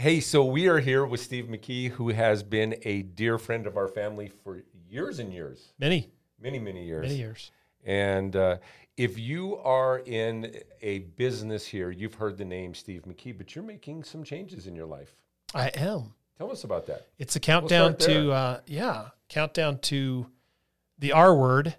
Hey, so we are here with Steve McKee, who has been a dear friend of our family for years and years, Many, many, many years. many years. And uh, if you are in a business here, you've heard the name Steve McKee, but you're making some changes in your life. I am. Tell us about that. It's a countdown there. to uh, yeah, countdown to the R word.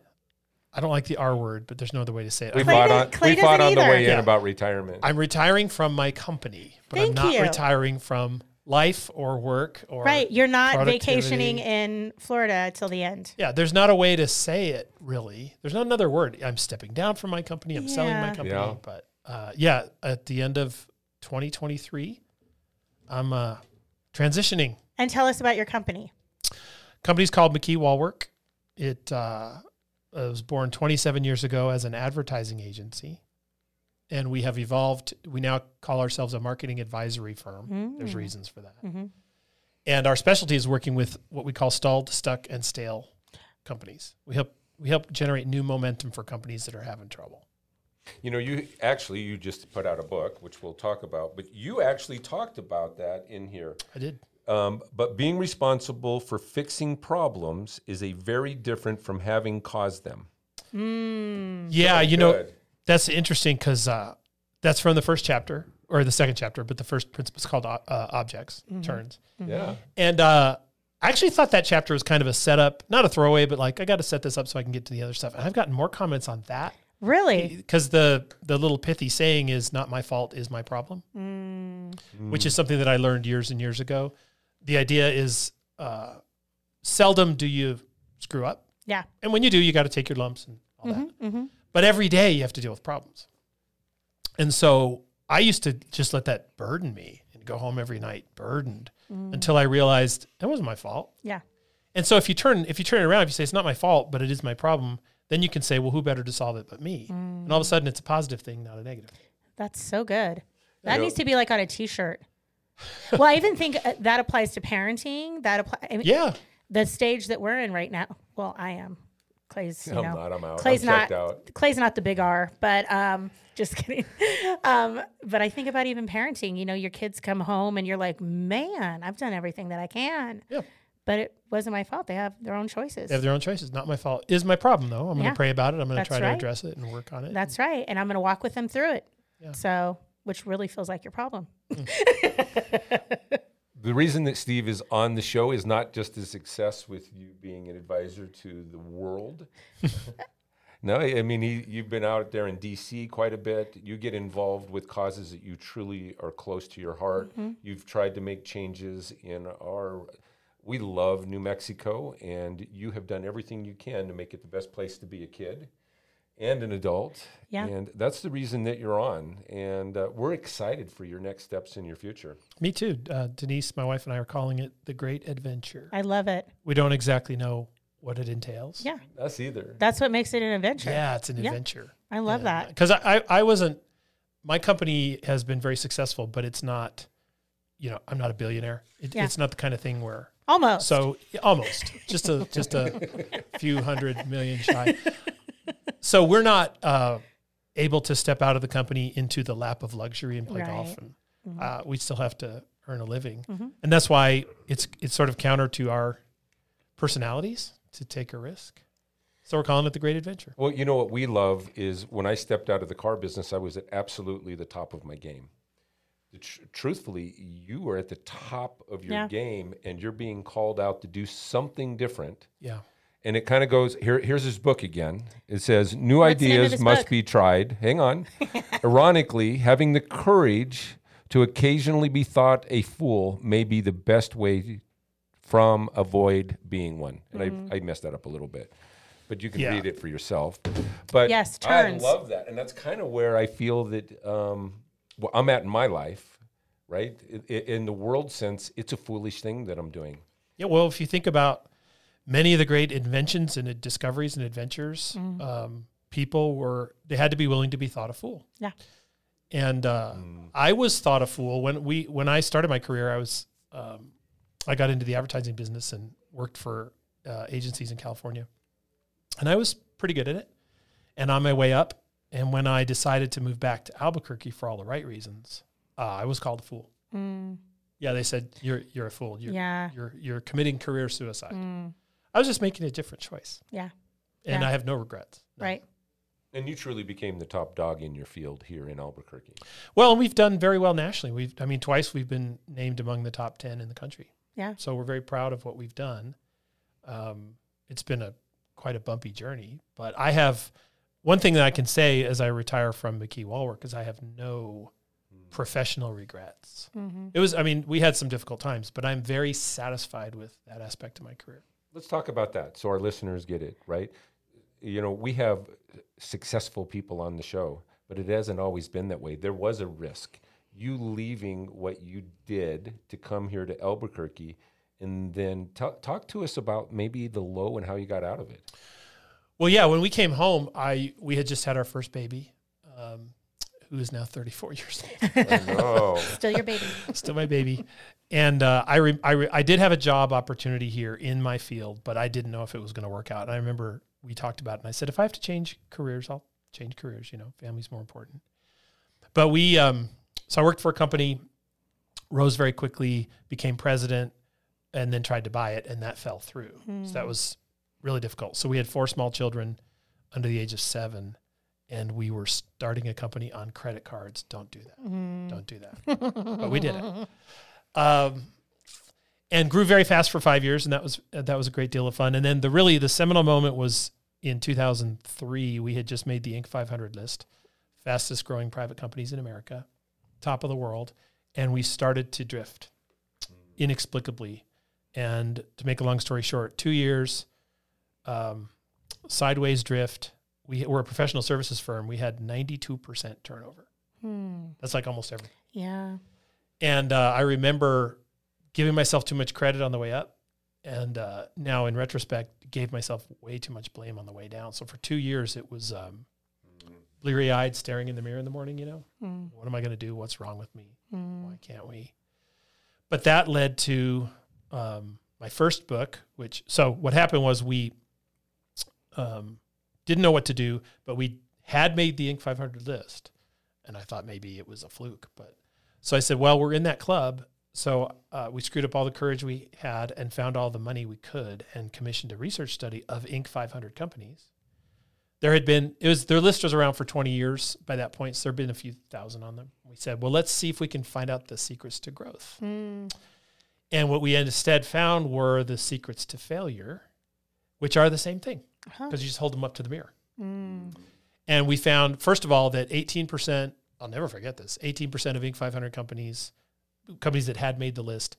I don't like the R word, but there's no other way to say it. We Clay fought on, Clay we fought on the either. way in Yeah. about retirement. I'm retiring from my company, but I'm not you. retiring from life or work or Right. You're not productivity. vacationing in Florida till the end. Yeah, there's not a way to say it really. There's not another word. I'm stepping down from my company. I'm selling my Yeah. company. Yeah. But uh, yeah, at the end of 2023, I'm uh, transitioning. And tell us about your company. Company's called McKee Wallwork. It uh, was born 27 years ago as an advertising agency, and we have evolved. We now call ourselves a marketing advisory firm. There's reasons for that. Mhm. And our specialty is working with what we call stalled, stuck, and stale companies. We help we help generate new momentum for companies that are having trouble. You know, you actually you just put out a book, which we'll talk about, but you actually talked about that in here. I did. Um, but being responsible for fixing problems is a very different from having caused them. Yeah, you know that's interesting because uh, that's from the first chapter or the second chapter, but the first principle is called uh, objects turns. Yeah. And uh, I actually thought that chapter was kind of a setup, not a throwaway, but like I got to set this up so I can get to the other stuff. And I've gotten more comments on that Really? because the the little pithy saying is "not my fault is my problem," which is something that I learned years and years ago. The idea is uh, seldom do you screw up, Yeah. and when you do, you got to take your lumps and all that. Mm-hmm, mm-hmm. But every day you have to deal with problems, and so I used to just let that burden me and go home every night burdened mm. until I realized that wasn't my fault. Yeah. And so if you turn if you turn it around, if you say it's not my fault, but it is my problem, then you can say, well, who better to solve it but me? And all of a mm. sudden, it's a positive thing, not a negative. That's so good. That needs to be like on a t-shirt. Well, I even think uh, that applies to parenting. That apply. I mean, Yeah, The stage that we're in right now. Well, I am. Clay's, you I'm know, not. I'm out. Clay's I'm not. out. Clay's not the big R, but um, just kidding. um, but I think about even parenting. You know, your kids come home and you're like, man, I've done everything that I can. Yeah. But it wasn't my fault. They have their own choices. they have their own choices. Not my fault. Is my problem though. I'm going to pray about it. I'm going to try to address it and work on it. That's right. And I'm going to walk with them through it. Yeah. So, which really feels like your problem. The reason that Steve is on the show is not just his success with you being an advisor to the world. no, I mean he, you've been out there in DC quite a bit. You get involved with causes that you truly are close to your heart. Mm-hmm. You've tried to make changes in our. We love New Mexico, and you have done everything you can to make it the best place to be a kid and an adult. Yeah. And that's the reason that you're on. And uh, we're excited for your next steps in your future. Me too. Uh, Denise, my wife, and I are calling it the Great Adventure. I love it. We don't exactly know what it entails. Yeah. Us either. That's what makes it an adventure. Yeah, it's an Yeah. adventure. I love that. because I, I I wasn't my company has been very successful, but it's not you know I'm not a billionaire. It, Yeah. It's not the kind of thing where Almost. so almost just a just a few hundred million shy. So we're not uh, able to step out of the company into the lap of luxury and play golf, Right. and uh, we still have to earn a living, and that's why it's it's sort of counter to our personalities to take a risk. So we're calling it the Great Adventure. Well, you know what we love is when I stepped out of the car business, I was at absolutely the top of my game. Tr- truthfully, you were at the top of your Yeah. game, and you're being called out to do something different. Yeah. And it kind of goes here. Here's his book again. It says, "New What's the name of ideas must book? be tried." Hang on. Ironically, having the courage to occasionally be thought a fool may be the best way from avoid being one. And Mm-hmm. I, I messed that up a little bit, but you can Yeah. read it for yourself. But Yes, turns. I love that, and that's kind of where I feel that um, well, I'm at in my life. Right I- i- in the world sense, it's a foolish thing that I'm doing. Yeah, well, if you think about many of the great inventions and uh, discoveries and adventures, Mm-hmm. um, people were they had to be willing to be thought a fool. Yeah. And uh, I was thought a fool when we when I started my career. I was um, I got into the advertising business and worked for uh, agencies in California, and I was pretty good at it. And on my way up, and when I decided to move back to Albuquerque for all the right reasons, uh, I was called a fool. Mm. Yeah, they said you're you're a fool. You're, Yeah. you're you're committing career suicide. Mm, I was just making a different choice, yeah. and Yeah. I have no regrets. None. Right. And you truly became the top dog in your field here in Albuquerque. Well, and we've done very well nationally. We've, I mean, twice we've been named among the top ten in the country. Yeah. So we're very proud of what we've done. Um, it's been a quite a bumpy journey, but I have one thing that I can say as I retire from McKee Wallwork is I have no professional regrets. Mm-hmm. It was, I mean, we had some difficult times, but I'm very satisfied with that aspect of my career. Let's talk about that so our listeners get it, right? You know, we have successful people on the show, but it hasn't always been that way. There was a risk. You leaving what you did to come here to Albuquerque, and then ta- talk to us about maybe the low and how you got out of it. Well, yeah, when we came home, I we had just had our first baby, um, who is now 34 years old. I. Still your baby. still my baby. And uh, I, re- I, re- I did have a job opportunity here in my field, but I didn't know if it was going to work out. And I remember we talked about it, and I said, if I have to change careers, I'll change careers. You know, family's more important. But we, um, so I worked for a company, rose very quickly, became president, and then tried to buy it, and that fell through. So that was really difficult. So we had four small children under the age of seven, and we were starting a company on credit cards. Don't do that. Don't do that. but we did it. Um, and grew very fast for five years, and that was that was a great deal of fun. And then the really the seminal moment was in 2003. We had just made the Inc. 500 list, fastest growing private companies in America, top of the world, and we started to drift inexplicably. And to make a long story short, two years, um, sideways drift. We we're a professional services firm. We had 92% turnover. Hmm. That's like almost every. Yeah. And uh, I remember giving myself too much credit on the way up. And uh, now, in retrospect, gave myself way too much blame on the way down. So for two years, it was um, bleary eyed, staring in the mirror in the morning. You know, Hmm. what am I going to do? What's wrong with me? Hmm. Why can't we? But that led to um, my first book, which so what happened was we um, didn't know what to do, but we had made the Inc. 500 list, and I thought maybe it was a fluke. But so I said, well, we're in that club, so uh, we screwed up all the courage we had and found all the money we could and commissioned a research study of Inc. 500 companies. There had been it was their list was around for 20 years by that point, so there had been a few thousand on them. We said, well, let's see if we can find out the secrets to growth. Hmm. And what we instead found were the secrets to failure, which are the same thing Huh. because you just hold them up to the mirror. Hmm. And we found, first of all, that 18%, I'll never forget this, 18% of Inc. 500 companies, companies that had made the list,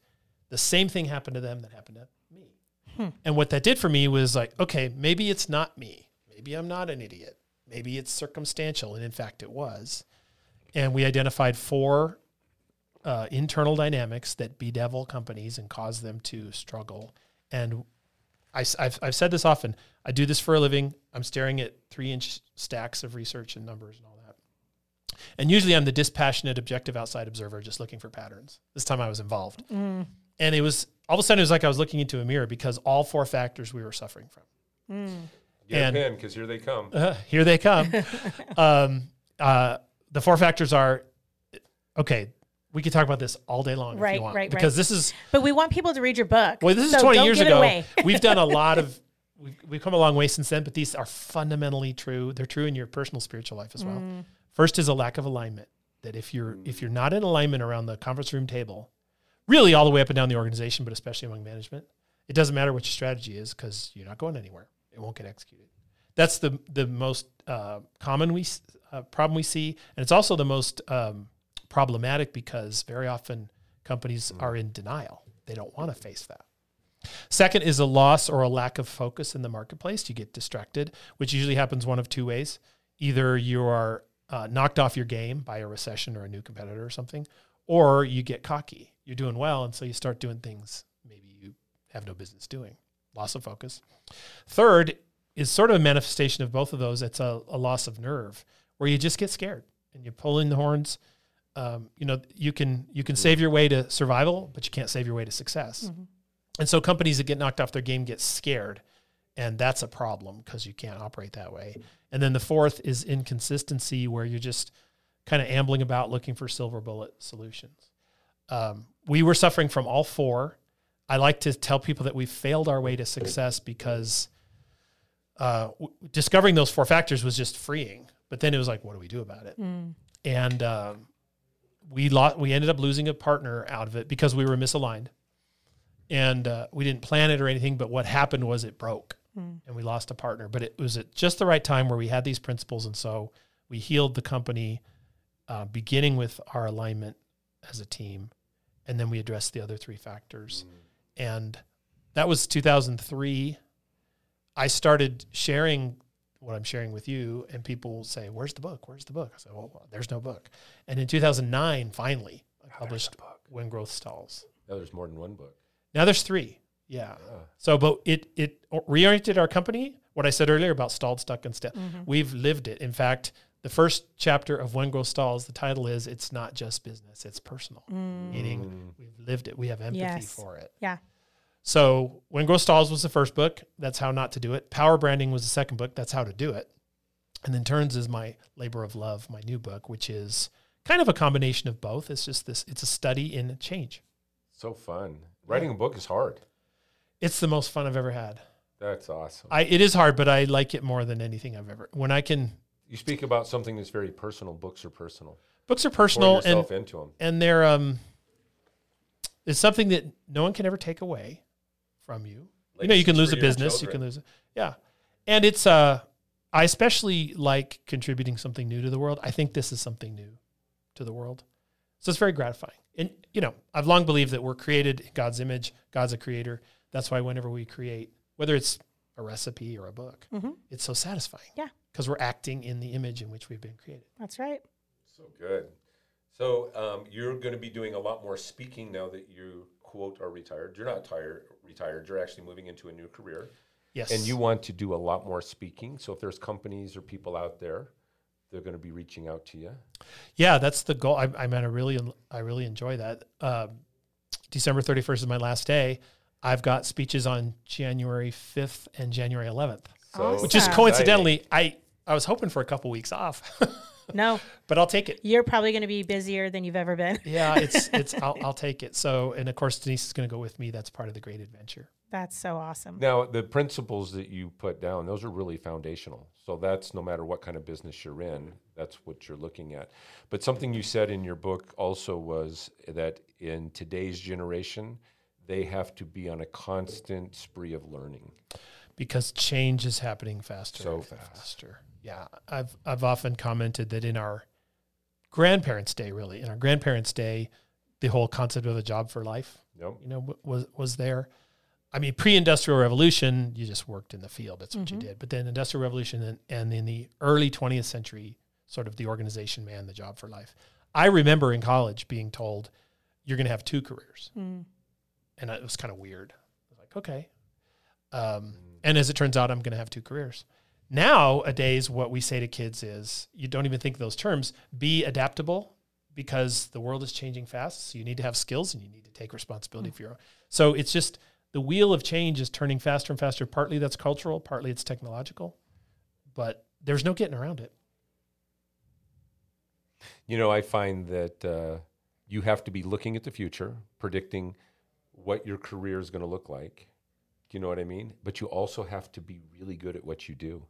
the same thing happened to them that happened to me. Hmm. And what that did for me was like, okay, maybe it's not me. Maybe I'm not an idiot. Maybe it's circumstantial. And in fact, it was. And we identified four uh, internal dynamics that bedevil companies and cause them to struggle. And I, have I've said this often. I do this for a living. I'm staring at three inch stacks of research and numbers and all that. And usually I'm the dispassionate, objective outside observer just looking for patterns. This time I was involved. Hmm. And it was all of a sudden it was like I was looking into a mirror because all four factors we were suffering from. Hmm. Get And- a pen because here they come. Uh, here they come. um, uh, the four factors are okay. We could talk about this all day long if Right, you want, right, right. because this is But we want people to read your book. well, this is so 20 don't years ago. we've done a lot of, we've, we've come a long way since then, but these are fundamentally true. They're true in your personal spiritual life as well. Mm. First is a lack of alignment. That if you're if you're not in alignment around the conference room table, really all the way up and down the organization, but especially among management, it doesn't matter what your strategy is because you're not going anywhere. It won't get executed. That's the the most uh, common we uh, problem we see, and it's also the most um, problematic because very often companies are in denial. They don't want to face that. Second is a loss or a lack of focus in the marketplace. You get distracted, which usually happens one of two ways. Either you are uh, knocked off your game by a recession or a new competitor or something, or you get cocky. You're doing well, and so you start doing things maybe you have no business doing. Loss of focus. Third is sort of a manifestation of both of those. It's a, a loss of nerve where you just get scared and you pull in the horns. Um, you know, you can you can save your way to survival, but you can't save your way to success. And so companies that get knocked off their game get scared. And that's a problem because you can't operate that way. And then the fourth is inconsistency, where you're just kind of ambling about looking for silver bullet solutions. um, we were suffering from all four. I like to tell people that we failed our way to success because uh, w- discovering those four factors was just freeing. But then it was like, what do we do about it? And um, we lost. We ended up losing a partner out of it because we were misaligned, and uh, we didn't plan it or anything. But what happened was it broke, and we lost a partner. But it was at just the right time where we had these principles, and so we healed the company, uh, beginning with our alignment as a team, and then we addressed the other three factors. And that was 2003. I started sharing what I'm sharing with you, and people say, "Where's the book? Where's the book?" I said, "Well, there's no book." And in 2009, finally, I published "When Growth Stalls." Now there's more than one book. Now there's three. Yeah. Ah. So, but it it reoriented our company. What I said earlier about stalled, stuck, and still. We've lived it. In fact, the first chapter of When Growth Stalls, the title is "It's not just business; it's personal." Meaning, we've lived it. We have empathy Yes. for it. Yeah. So When Growth Stalls was the first book. That's how not to do it. Power Branding was the second book. That's how to do it. And then Turns is my labor of love, my new book, which is kind of a combination of both. It's just this. It's a study in change. So fun. Writing a book is hard. It's the most fun I've ever had. That's awesome. I it is hard, but I like it more than anything I've ever. When I can, you speak about something that's very personal. Books are personal. books are personal and into them. and they're um, it's something that no one can ever take away from you. you know, you can lose a for your business, you can lose it. Yeah. And it's uh I especially like contributing something new to the world. I think this is something new to the world. So it's very gratifying. And you know, I've long believed that we're created in God's image. God's a creator. That's why whenever we create, whether it's a recipe or a book, it's so satisfying. Yeah. Because we're acting in the image in which we've been created. That's right. So good. So um, you're going to be doing a lot more speaking now that you quote are retired. You're not tired, retired. You're actually moving into a new career, Yes. and you want to do a lot more speaking. So if there's companies or people out there, they're going to be reaching out to you. Yeah, that's the goal. I, I mean, I really, I really enjoy that. Um, December 31st is my last day. I've got speeches on January 5th and January 11th, So which is Awesome. coincidentally, I, I was hoping for a couple weeks off, No, but I'll take it. you're probably going to be busier than you've ever been. Yeah, it's, it's, I'll, I'll take it. So, and of course, Denise is going to go with me. That's part of the great adventure. That's so awesome. Now, the principles that you put down, those are really foundational. So that's no matter what kind of business you're in, that's what you're looking at. But something you said in your book also was that in today's generation, they have to be on a constant spree of learning. because change is happening faster So and fast. faster. Yeah, I've I've often commented that in our grandparents' day, really, in our grandparents' day, the whole concept of a job for life, Nope. you know, was was there. I mean, pre-industrial revolution, you just worked in the field. That's what you mm-hmm. did. But then industrial revolution and, and in the early 20th century, sort of the organization man, the job for life. I remember in college being told, you're going to have two careers. Mm. And it was kind of weird. I was like, okay. Um, mm. and as it turns out, I'm going to have two careers. Nowadays, what we say to kids is you don't even think those terms. Be adaptable because the world is changing fast. So you need to have skills and you need to take responsibility for your own. So it's just the wheel of change is turning faster and faster. Partly that's cultural, partly it's technological, but there's no getting around it. You know, I find that uh, you have to be looking at the future, predicting what your career is going to look like. Do you know what I mean? But you also have to be really good at what you do.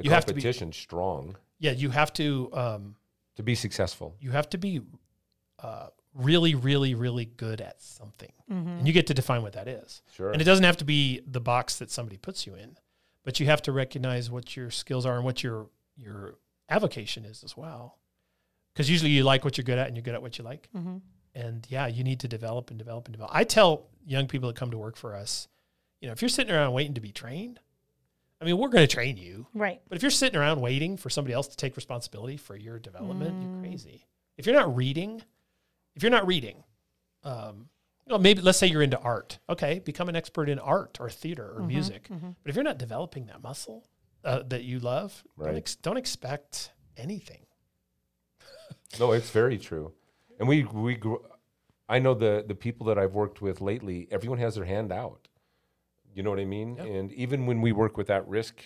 The You have to be- strong Yeah, you have to um, to be successful. you have to be uh, really, really, really good at something, and you get to define what that is. Sure. And it doesn't have to be the box that somebody puts you in, but you have to recognize what your skills are and what your your avocation is as well. Because usually you like what you're good at, and you're good at what you like. And yeah, you need to develop and develop and develop. I tell young people that come to work for us, you know, if you're sitting around waiting to be trained, I mean, we're going to train you. Right. But if you're sitting around waiting for somebody else to take responsibility for your development, you're crazy. If you're not reading, if you're not reading, um, you know, maybe let's say you're into art. Okay, become an expert in art or theater or music. But if you're not developing that muscle uh, that you love, don't, ex- don't expect anything. No, it's very true. And we we grew, I know the the people that I've worked with lately, everyone has their hand out. You know what I mean? Yep. And even when we work with at risk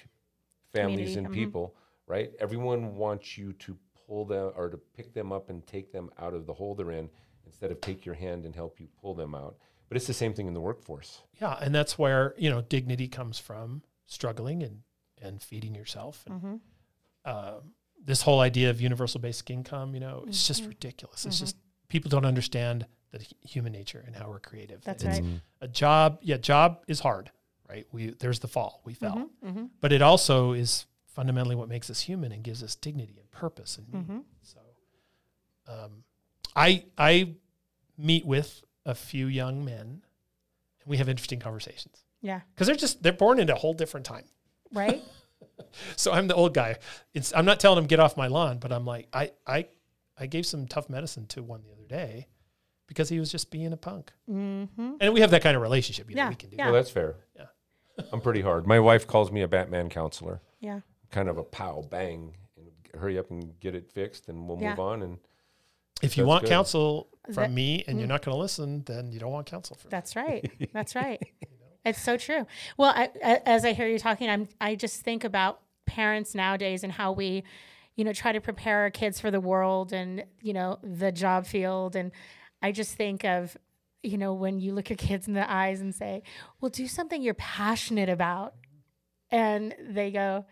families Community, and mhm. people, right? Everyone wants you to pull them or to pick them up and take them out of the hole they're in instead of take your hand and help you pull them out. But it's the same thing in the workforce. Yeah, and that's where you know dignity comes from struggling and and feeding yourself. And, uh, this whole idea of universal basic income, you know, it's just ridiculous. It's just people don't understand the human nature and how we're creative. That's It's right. A job, yeah, job is hard, right? We there's the fall, we fell, Mm-hmm. but it also is fundamentally what makes us human and gives us dignity and purpose and Mm-hmm. So, um, I I meet with a few young men, and we have interesting conversations Yeah. because they're just they're born into a whole different time. Right. So I'm the old guy. It's I'm not telling them get off my lawn, but I'm like I I I gave some tough medicine to one the other day because he was just being a punk. mm-hmm. And we have that kind of relationship. You know, Yeah, we can do. yeah. Well, that's fair. Yeah. I'm pretty hard. My wife calls me a Batman counselor. Yeah. Kind of a pow bang and hurry up and get it fixed and we'll Yeah. move on and If you want good. counsel from That- me and you're not going to listen, then you don't want counsel from me. That's right. That's right. It's so true. Well, I, a- as I hear you talking, I'm I just think about parents nowadays and how we, you know, try to prepare our kids for the world and you know the job field, and I just think of, you know, when you look your kids in the eyes and say, "Well, do something you're passionate about," and they go,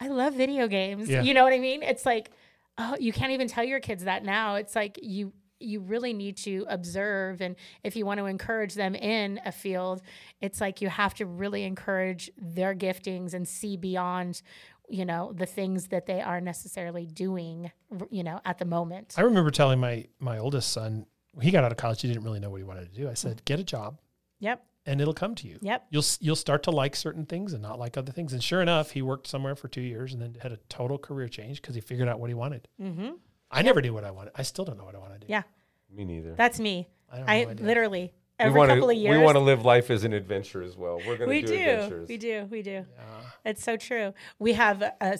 "I love video games." Yeah. You know what I mean? It's like, oh, you can't even tell your kids that now. It's like you you really need to observe and if you want to encourage them in a field it's like you have to really encourage their giftings and see beyond you know the things that they are necessarily doing you know at the moment I remember telling my my oldest son when he got out of college, he didn't really know what he wanted to do. I said, "Get a job, yep and it'll come to you. yep You'll you'll start to like certain things and not like other things." And sure enough, he worked somewhere for two years and then had a total career change because he figured out what he wanted. mm-hmm. I never knew what I wanted. I still don't know what I want to do. yeah me neither. that's me I don't i literally we every want couple of years we want to live life as an adventure as well. We're going we to do, do adventures. we do we do Yeah. It's so true. We have a,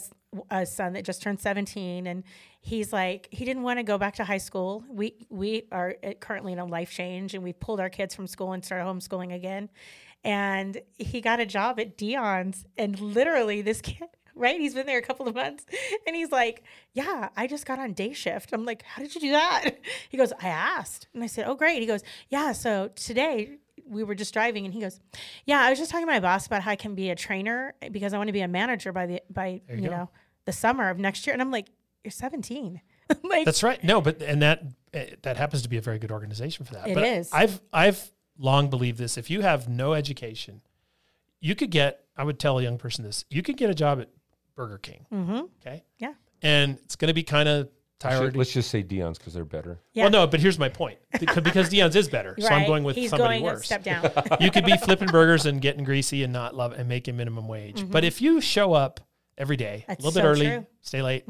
a son that just turned 17 and he's like he didn't want to go back to high school. We we are uh, currently in a life change and we pulled our kids from school and started homeschooling again. And he got a job at Dion's and literally this kid Right, he's been there a couple of months, and he's like, "Yeah, I just got on day shift." I'm like, "How did you do that?" He goes, "I asked," and I said, "Oh, great." He goes, "Yeah, so today we were just driving and he goes, "Yeah, I was just talking to my boss about how I can be a trainer because I want to be a manager by the by you, you know the summer of next year." And I'm like, "You're 17." like That's right. No, but and that eh, that happens to be a very good organization for that. It but is. I've I've long believed this. If you have no education, you could get. I would tell a young person this. You could get a job at Burger King. Mm-hmm. Okay. Yeah. And it's going to be kind of tired. Let's just say Dion's because they're better. Yeah. Well, no, but here's my point. Because, because Dion's is better, so I'm going with He's somebody going a worse. step down. you could be flipping burgers and getting greasy and not love and making minimum wage. But if you show up every day, Mm-hmm. That's a little bit so early, true. Mm-hmm. stay late,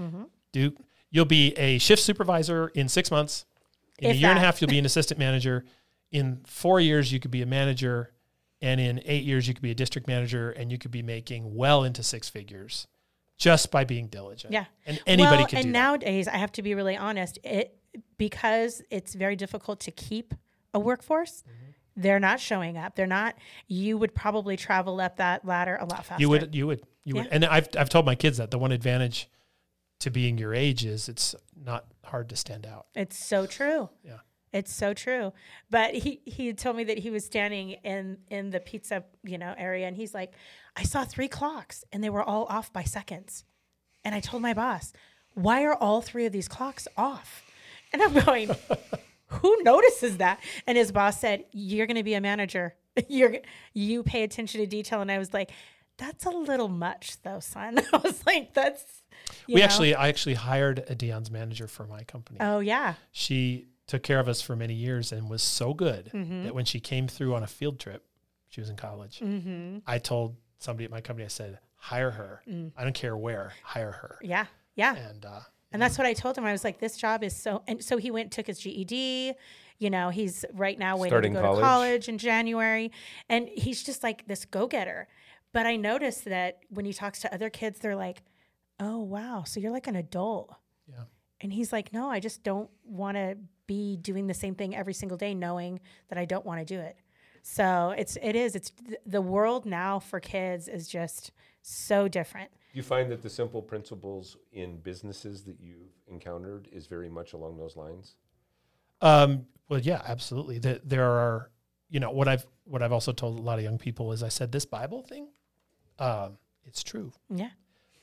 do you'll be a shift supervisor in six months. In If a year and a half, you'll be an assistant manager. In four years, you could be a manager, and in eight years, you could be a district manager, and you could be making well into six figures just by being diligent. Yeah. and anybody well, can and that. nowadays, I have to be really honest. It because it's very difficult to keep a workforce. Mm-hmm. They're not showing up. They're not. You would probably travel up that ladder a lot faster. You would, you would, you would, and I've I've told my kids that the one advantage to being your age is it's not hard to stand out. It's so true. Yeah. It's so true. But he he told me that he was standing in in the pizza, you know, area and he's like, "I saw three clocks and they were all off by seconds." And I told my boss, "Why are all three of these clocks off?" And I'm going, "Who notices that?" And his boss said, "You're going to be a manager. You're you pay attention to detail." And I was like, "That's a little much, though, son." I was like, "That's we know? actually, I actually hired a Dion's manager for my company. Oh yeah. she took care of us for many years and was so good Mm-hmm. that when she came through on a field trip, she was in college. Mm-hmm. I told somebody at my company, I said, hire her. Mm. I don't care where, hire her. Yeah. Yeah. And uh, And that's what I told him. I was like, this job is so. And so he went, took his GED. You know, he's right now waiting Starting to go college. to college in January. And he's just like this go getter. But I noticed that when he talks to other kids, they're like, oh, wow. So you're like an adult. Yeah. And he's like, no, I just don't want to be doing the same thing every single day, knowing that I don't want to do it. So it's, it is, it's th- the world now for kids is just so different. Do you find that the simple principles in businesses that you've encountered is very much along those lines? Um, well, yeah, absolutely. That there are, you know, what I've what I've also told a lot of young people is I said this Bible thing, um, it's true. Yeah.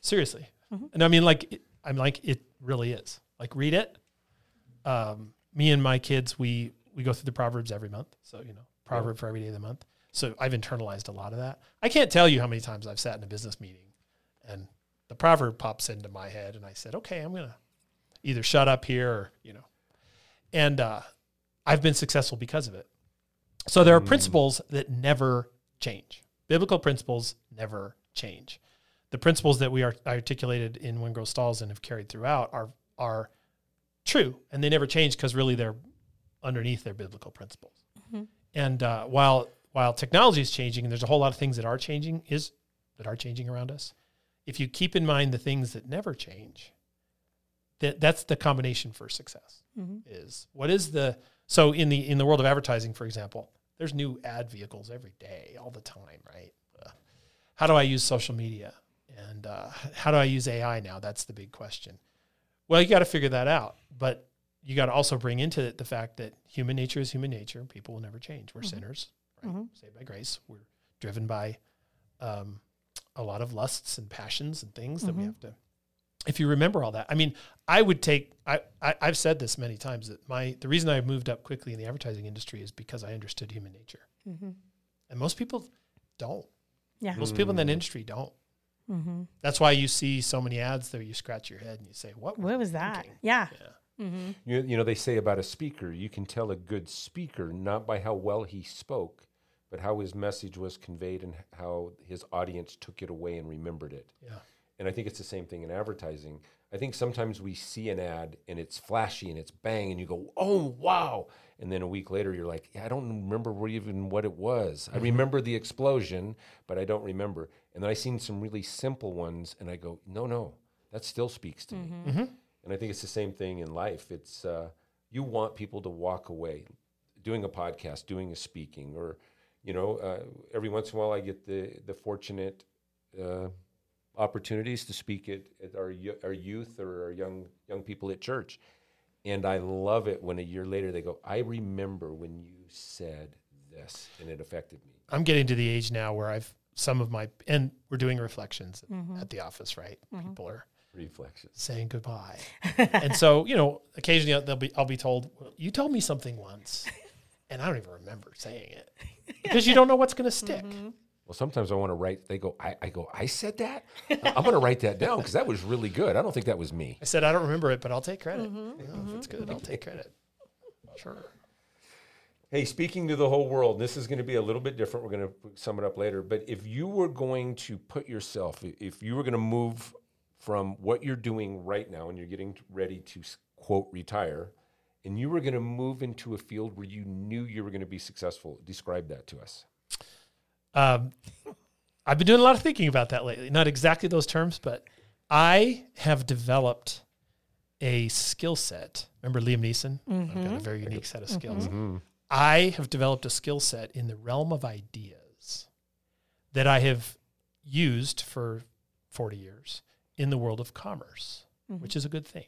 Seriously, and I mean, like, it, I'm like, it really is. Like, read it. Um, me and my kids, we we go through the proverbs every month. So you know, proverb for every day of the month. So I've internalized a lot of that. I can't tell you how many times I've sat in a business meeting, and the proverb pops into my head, and I said, okay, I'm gonna either shut up here or you know, and uh, I've been successful because of it. So there are principles that never change. Biblical principles never change. The principles that we are articulated in When Growth Stalls and have carried throughout are are true, and they never change because really they're underneath their biblical principles. And uh, while while technology is changing, and there's a whole lot of things that are changing is that are changing around us. If you keep in mind the things that never change, that that's the combination for success. Is what is the so in the in the world of advertising, for example, there's new ad vehicles every day, all the time, right? Uh, how do I use social media, and uh, how do I use AI now? That's the big question. Well, you got to figure that out, but you got to also bring into it the fact that human nature is human nature. People will never change. We're mm-hmm. sinners, right? Mm-hmm. Saved by grace. We're driven by um, a lot of lusts and passions and things that we mm-hmm. have to. If you remember all that, I mean, I would take. I, I I've said this many times that my the reason I moved up quickly in the advertising industry is because I understood human nature, and most people don't. Yeah. Most people in that mm. industry don't. That's why you see so many ads there. You scratch your head and you say, "What? What was that? Yeah. Yeah. Mm-hmm. You, you know, they say about a speaker, you can tell a good speaker not by how well he spoke, but how his message was conveyed and how his audience took it away and remembered it. Yeah. And I think it's the same thing in advertising. I think sometimes we see an ad and it's flashy and it's bang and you go, "Oh, wow." And then a week later you're like, "Yeah, I don't remember what even what it was. I mm-hmm. remember the explosion, but I don't remember." And then I seen some really simple ones and I go, "No, no. That still speaks to me." Mm-hmm. And I think it's the same thing in life. It's uh, you want people to walk away doing a podcast, doing a speaking, or you know, uh, every once in a while I get the the fortunate uh, opportunities to speak at, at our our youth or our young young people at church, and I love it when a year later they go, "I remember when you said this, and it affected me." I'm getting to the age now where I've some of my and we're doing reflections at the office, right? People are Reflections. saying goodbye, and so you know, occasionally they'll be I'll be told, well, "You told me something once," and I don't even remember saying it because you don't know what's going to stick. Mm-hmm. Well, sometimes I want to write. They go, I, I go, I said that. I'm going to write that down because that was really good. I don't think that was me. I said I don't remember it, but I'll take credit. Mm-hmm. You know, if it's good, I'll take credit. Mm-hmm. Sure. Hey, speaking to the whole world, this is going to be a little bit different. We're going to sum it up later. But if you were going to put yourself, if you were going to move from what you're doing right now and you're getting ready to quote retire, and you were going to move into a field where you knew you were going to be successful, describe that to us. Um, I've been doing a lot of thinking about that lately. Not exactly those terms, but I have developed a skill set. Remember Liam Neeson? I've got a mm-hmm. very unique set of skills. Mm-hmm. Mm-hmm. I have developed a skill set in the realm of ideas that I have used for 40 years in the world of commerce, mm-hmm. which is a good thing.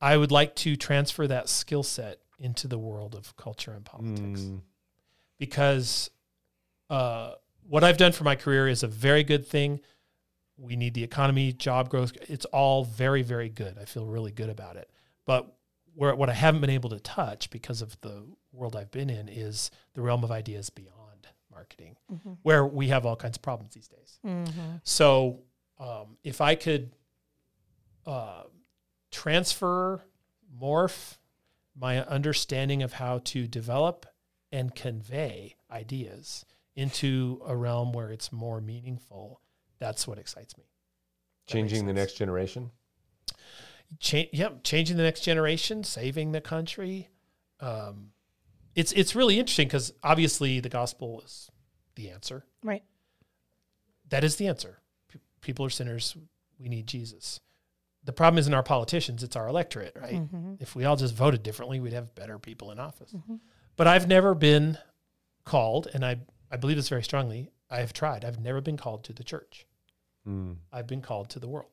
I would like to transfer that skill set into the world of culture and politics mm. because uh, what I've done for my career is a very good thing. We need the economy, job growth. It's all very, very good. I feel really good about it. But where, what I haven't been able to touch because of the world I've been in is the realm of ideas beyond marketing, mm-hmm. where we have all kinds of problems these days. Mm-hmm. So um, if I could uh, transfer, morph my understanding of how to develop and convey ideas into a realm where it's more meaningful, that's what excites me. That Changing the next generation. Cha- yep, changing the next generation, saving the country. Um, it's it's really interesting because obviously the gospel is the answer. Right. That is the answer. P- people are sinners. We need Jesus. The problem isn't our politicians; it's our electorate, right? If we all just voted differently, we'd have better people in office. But I've never been called, and I I believe this very strongly. I have tried. I've never been called to the church. I've been called to the world.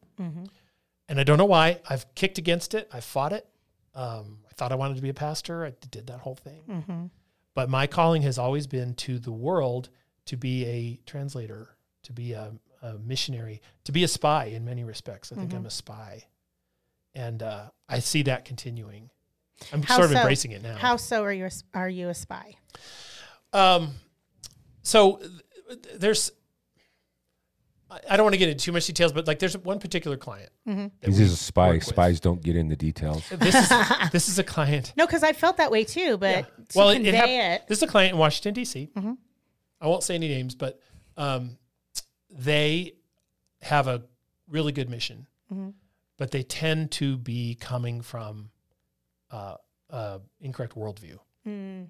And I don't know why. I've kicked against it. I've fought it. Um, I thought I wanted to be a pastor. I did that whole thing. Mm-hmm. But my calling has always been to the world to be a translator, to be a, a missionary, to be a spy in many respects. I think I'm a spy. And uh, I see that continuing. I'm How sort of so? embracing it now. How so are you a, are you a spy? Um, so th- th- there's, I I don't want to get into too much details, but like there's one particular client. that He's we a spy. Spies don't get in the details. This is this is a client. No, because I felt that way too. But Yeah. to Well, it, convey it it, hap- this is a client in Washington D.C. Mm-hmm. I won't say any names, but um, they have a really good mission, Mm-hmm. but they tend to be coming from uh, uh, incorrect worldview. Mm.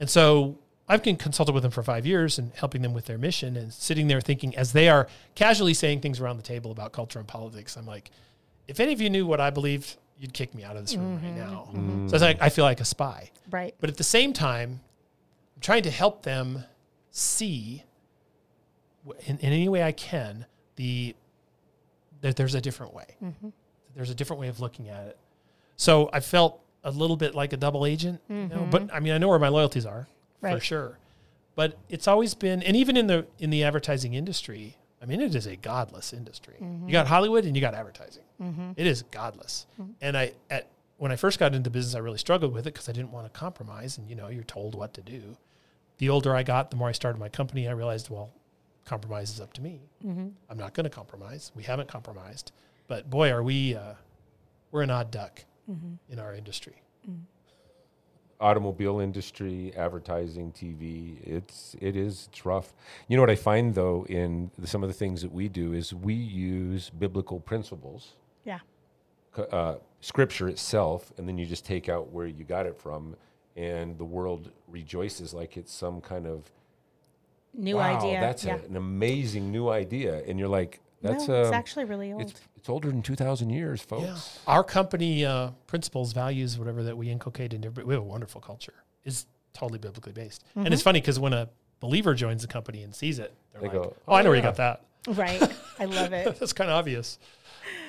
And so I've been consulted with them for five years and helping them with their mission and sitting there thinking as they are casually saying things around the table about culture and politics. I'm like, if any of you knew what I believed, you'd kick me out of this room right now. So it's like I feel like a spy. right. But at the same time, I'm trying to help them see w- in, in any way I can the that there's a different way. Mm-hmm. There's a different way of looking at it. So I felt a little bit like a double agent, you know, mm-hmm. but I mean I know where my loyalties are for sure. But it's always been, and even in the in the advertising industry, I mean it is a godless industry. Mm-hmm. You got Hollywood and you got advertising. It is godless. And I at when I first got into business, I really struggled with it because I didn't want to compromise. And you know, you're told what to do. The older I got, the more I started my company. I realized, well, compromise is up to me. I'm not going to compromise. We haven't compromised, but boy, are we uh, we're an odd duck in our industry. automobile industry, advertising, TV. It's it is it's rough. You know what I find though in the, some of the things that we do is we use biblical principles, Yeah. uh, scripture itself, and then you just take out where you got it from, and the world rejoices like it's some kind of New wow, idea. That's yeah. a, an amazing new idea, and you're like, that's no, it's um, actually really old. it's it's older than two thousand years, folks. Yeah. Our company uh, principles, values, whatever that we inculcate into we have a wonderful culture is totally biblically based. And it's funny because when a believer joins the company and sees it, they're They like, go, "Oh, I know "Oh, where you got that." right. I love it. That's kind of obvious.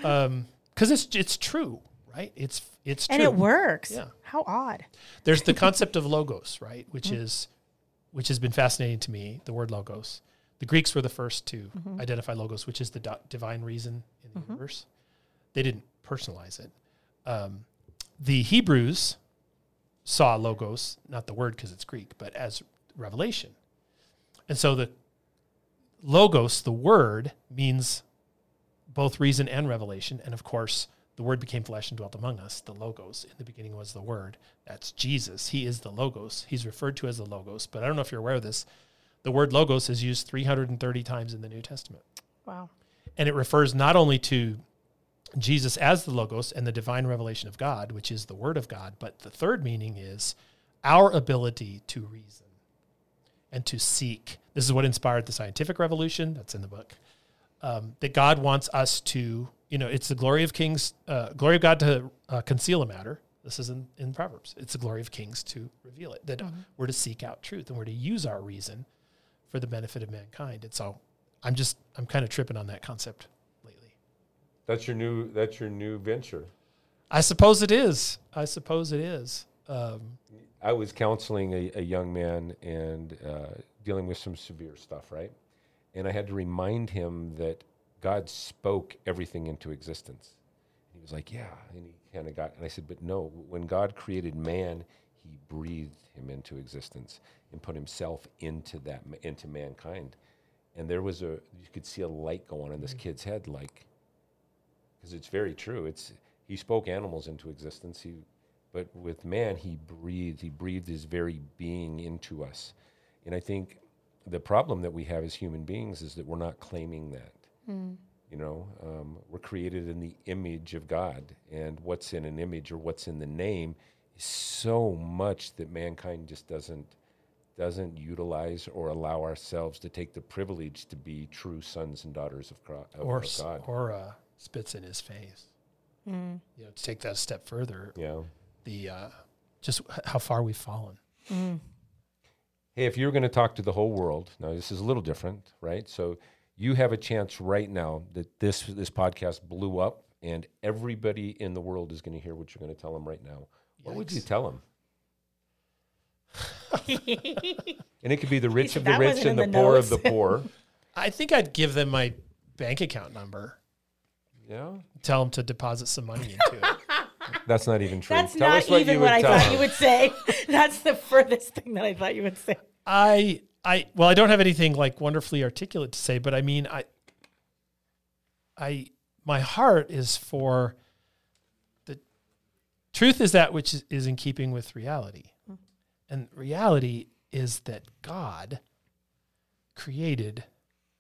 Um, because it's it's true, right? It's it's true. and it works. Yeah. How odd. There's the concept of logos, right? Which is which has been fascinating to me. The word logos. The Greeks were the first to identify logos, which is the do- divine reason in the universe. They didn't personalize it. Um, the Hebrews saw logos, not the word because it's Greek, but as revelation. And so the logos, the word, means both reason and revelation. And of course, the word became flesh and dwelt among us. The logos in the beginning was the word. That's Jesus. He is the logos. He's referred to as the logos. But I don't know if you're aware of this. The word logos is used 330 times in the New Testament. Wow. And it refers not only to Jesus as the Logos and the divine revelation of God, which is the Word of God, but the third meaning is our ability to reason and to seek. This is what inspired the scientific revolution. That's in the book. Um, that God wants us to, you know, it's the glory of kings, uh, glory of God to uh, conceal a matter. This is in, in Proverbs. It's the glory of kings to reveal it. That we're to seek out truth and we're to use our reason for the benefit of mankind. And so I'm just, I'm kind of tripping on that concept lately. That's your new that's your new venture. I suppose it is. I suppose it is. Um, I was counseling a, a young man and uh, dealing with some severe stuff, right? And I had to remind him that God spoke everything into existence. And He was like, "Yeah," and he kind of got. And I said, "But no, when God created man, He breathed him into existence and put Himself into that into mankind." And there was a you could see a light go on in this mm-hmm. kid's head, like because it's very true. It's he spoke animals into existence. He, but with man, he breathed. He breathed his very being into us, and I think the problem that we have as human beings is that we're not claiming that. You know, um, we're created in the image of God, and what's in an image or what's in the name is so much that mankind just doesn't doesn't utilize or allow ourselves to take the privilege to be true sons and daughters of, Cro- of, or of God. or uh, spits in his face. You know, to take that a step further, yeah. the uh, just how far we've fallen. Hey, if you're going to talk to the whole world, now this is a little different, right? So you have a chance right now that this this podcast blew up and everybody in the world is going to hear what you're going to tell them right now. What would you tell them? and it could be the rich of the rich and the the poor of the poor. I think I'd give them my bank account number. Yeah, Tell them to deposit some money into it. that's not even true. That's Tell not us what even you what I thought them. you would say. That's the furthest thing that I thought you would say. I I well, I don't have anything like wonderfully articulate to say, but I mean, I I my heart is for the truth is that which is, is in keeping with reality, and reality is that God created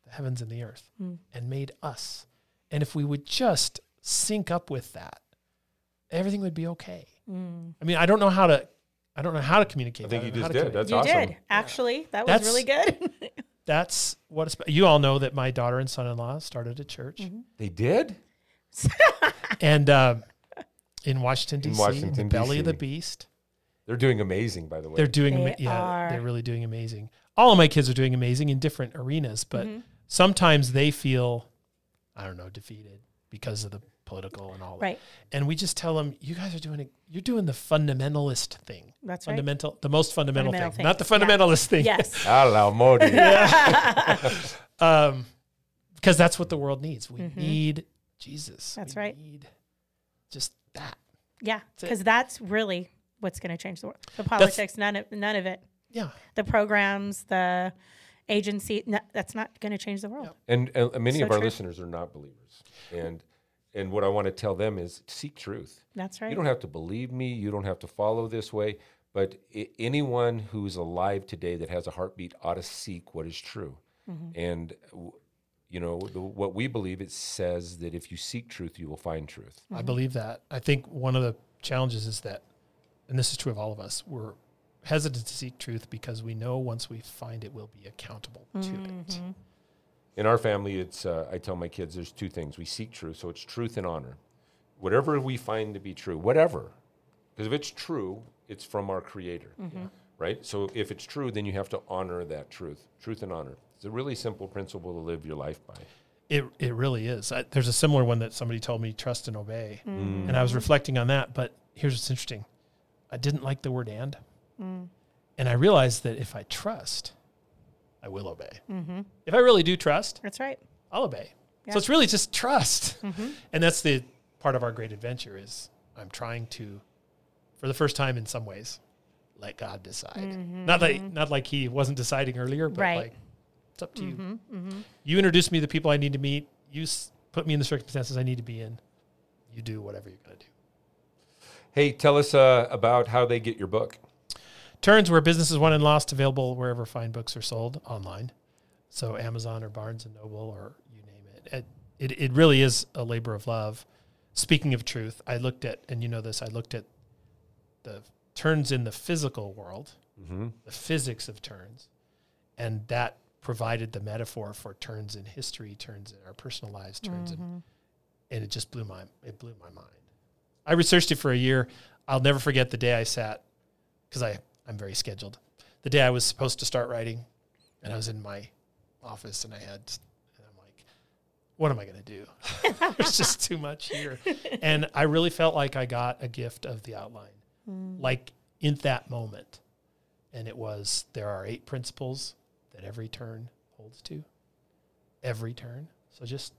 the heavens and the earth mm. and made us, and if we would just sync up with that, everything would be okay. Mm. I mean, I don't know how to. I don't know how to communicate. I think that. you don't know how just did. communicate. That's you awesome. did actually. That was That's- really good. that's what it's, you all know that my daughter and son-in-law started a church Mm-hmm. They did. and um, in Washington In D.C. Washington, in the belly of the beast. They're doing amazing, by the way. They're doing They ama- yeah, are. they're really doing amazing. All of my kids are doing amazing in different arenas, but Mm-hmm. sometimes they feel I don't know defeated because of the political and all that. right. And we just tell them, you guys are doing it. You're doing the fundamentalist thing. That's right. Fundamental, the most fundamental, Fundamental thing, thing. not the Yeah. fundamentalist thing. Yes. Hello, Modi. um, because that's what the world needs. We need Jesus. Mm-hmm. That's We right. Need just that. Yeah. Because that's really what's going to change the world. The politics, none of none of it. Yeah. The programs, the agency, no, that's not going to change the world. And, and many So of our true. listeners are not believers. And and what I want to tell them is seek truth. That's right. You don't have to believe me. You don't have to follow this way. But I- anyone who's alive today that has a heartbeat ought to seek what is true. Mm-hmm. And w- you know the, what we believe. It says that if you seek truth, you will find truth. Mm-hmm. I believe that. I think one of the challenges is that, and this is true of all of us, we're hesitant to seek truth because we know once we find it, we'll be accountable to Mm-hmm. it. In our family, it's uh, I tell my kids there's two things. We seek truth, so it's truth and honor. Whatever we find to be true, whatever, because if it's true, it's from our Creator, mm-hmm. right? So if it's true, then you have to honor that truth, truth and honor. It's a really simple principle to live your life by. It, it really is. I, there's a similar one that somebody told me trust and obey. Mm. And I was reflecting on that. But here's what's interesting I didn't like the word and. Mm. And I realized that if I trust, I will obey. Mm-hmm. If I really do trust, That's right. I'll obey. Yeah. So it's really just trust. Mm-hmm. And that's the part of our great adventure is I'm trying to, for the first time in some ways, let God decide. Mm-hmm. Not like not like he wasn't deciding earlier, but Right. like it's up to you. You introduce me to the people I need to meet. You s- put me in the circumstances I need to be in. You do whatever you're gonna do. Hey, tell us uh, about how they get your book. Turns where business is won and lost, available wherever fine books are sold online. So Amazon or Barnes and Noble or you name it. It it, it really is a labor of love. Speaking of truth, I looked at and you know this, I looked at the turns in the physical world, mm-hmm. the physics of turns, and that provided the metaphor for turns in history, turns in our personal lives, turns in mm-hmm. and it just blew my it blew my mind. I researched it for a year. I'll never forget the day I sat because I I'm very scheduled. The day I was supposed to start writing, and I was in my office, and I had, and I'm like, what am I going to do? There's just too much here, and I really felt like I got a gift of the outline, hmm. like in that moment, and it was there are eight principles that every turn holds to, every turn. So just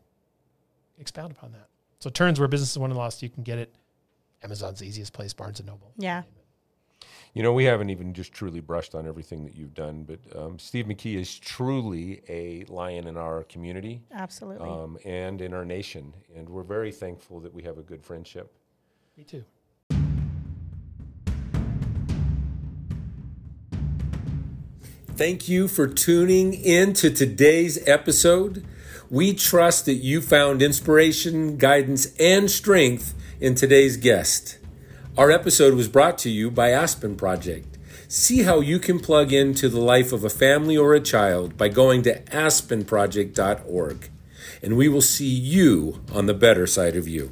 expound upon that. So turns where business is won and lost, you can get it. Amazon's the easiest place, Barnes and Noble. Yeah. You know, we haven't even just truly brushed on everything that you've done, but um, Steve McKee is truly a lion in our community Absolutely. um, and in our nation. And we're very thankful that we have a good friendship. Me too. Thank you for tuning in to today's episode. We trust that you found inspiration, guidance, and strength in today's guest. Our episode was brought to you by Aspen Project. See how you can plug into the life of a family or a child by going to aspenproject.org. And we will see you on the better side of you.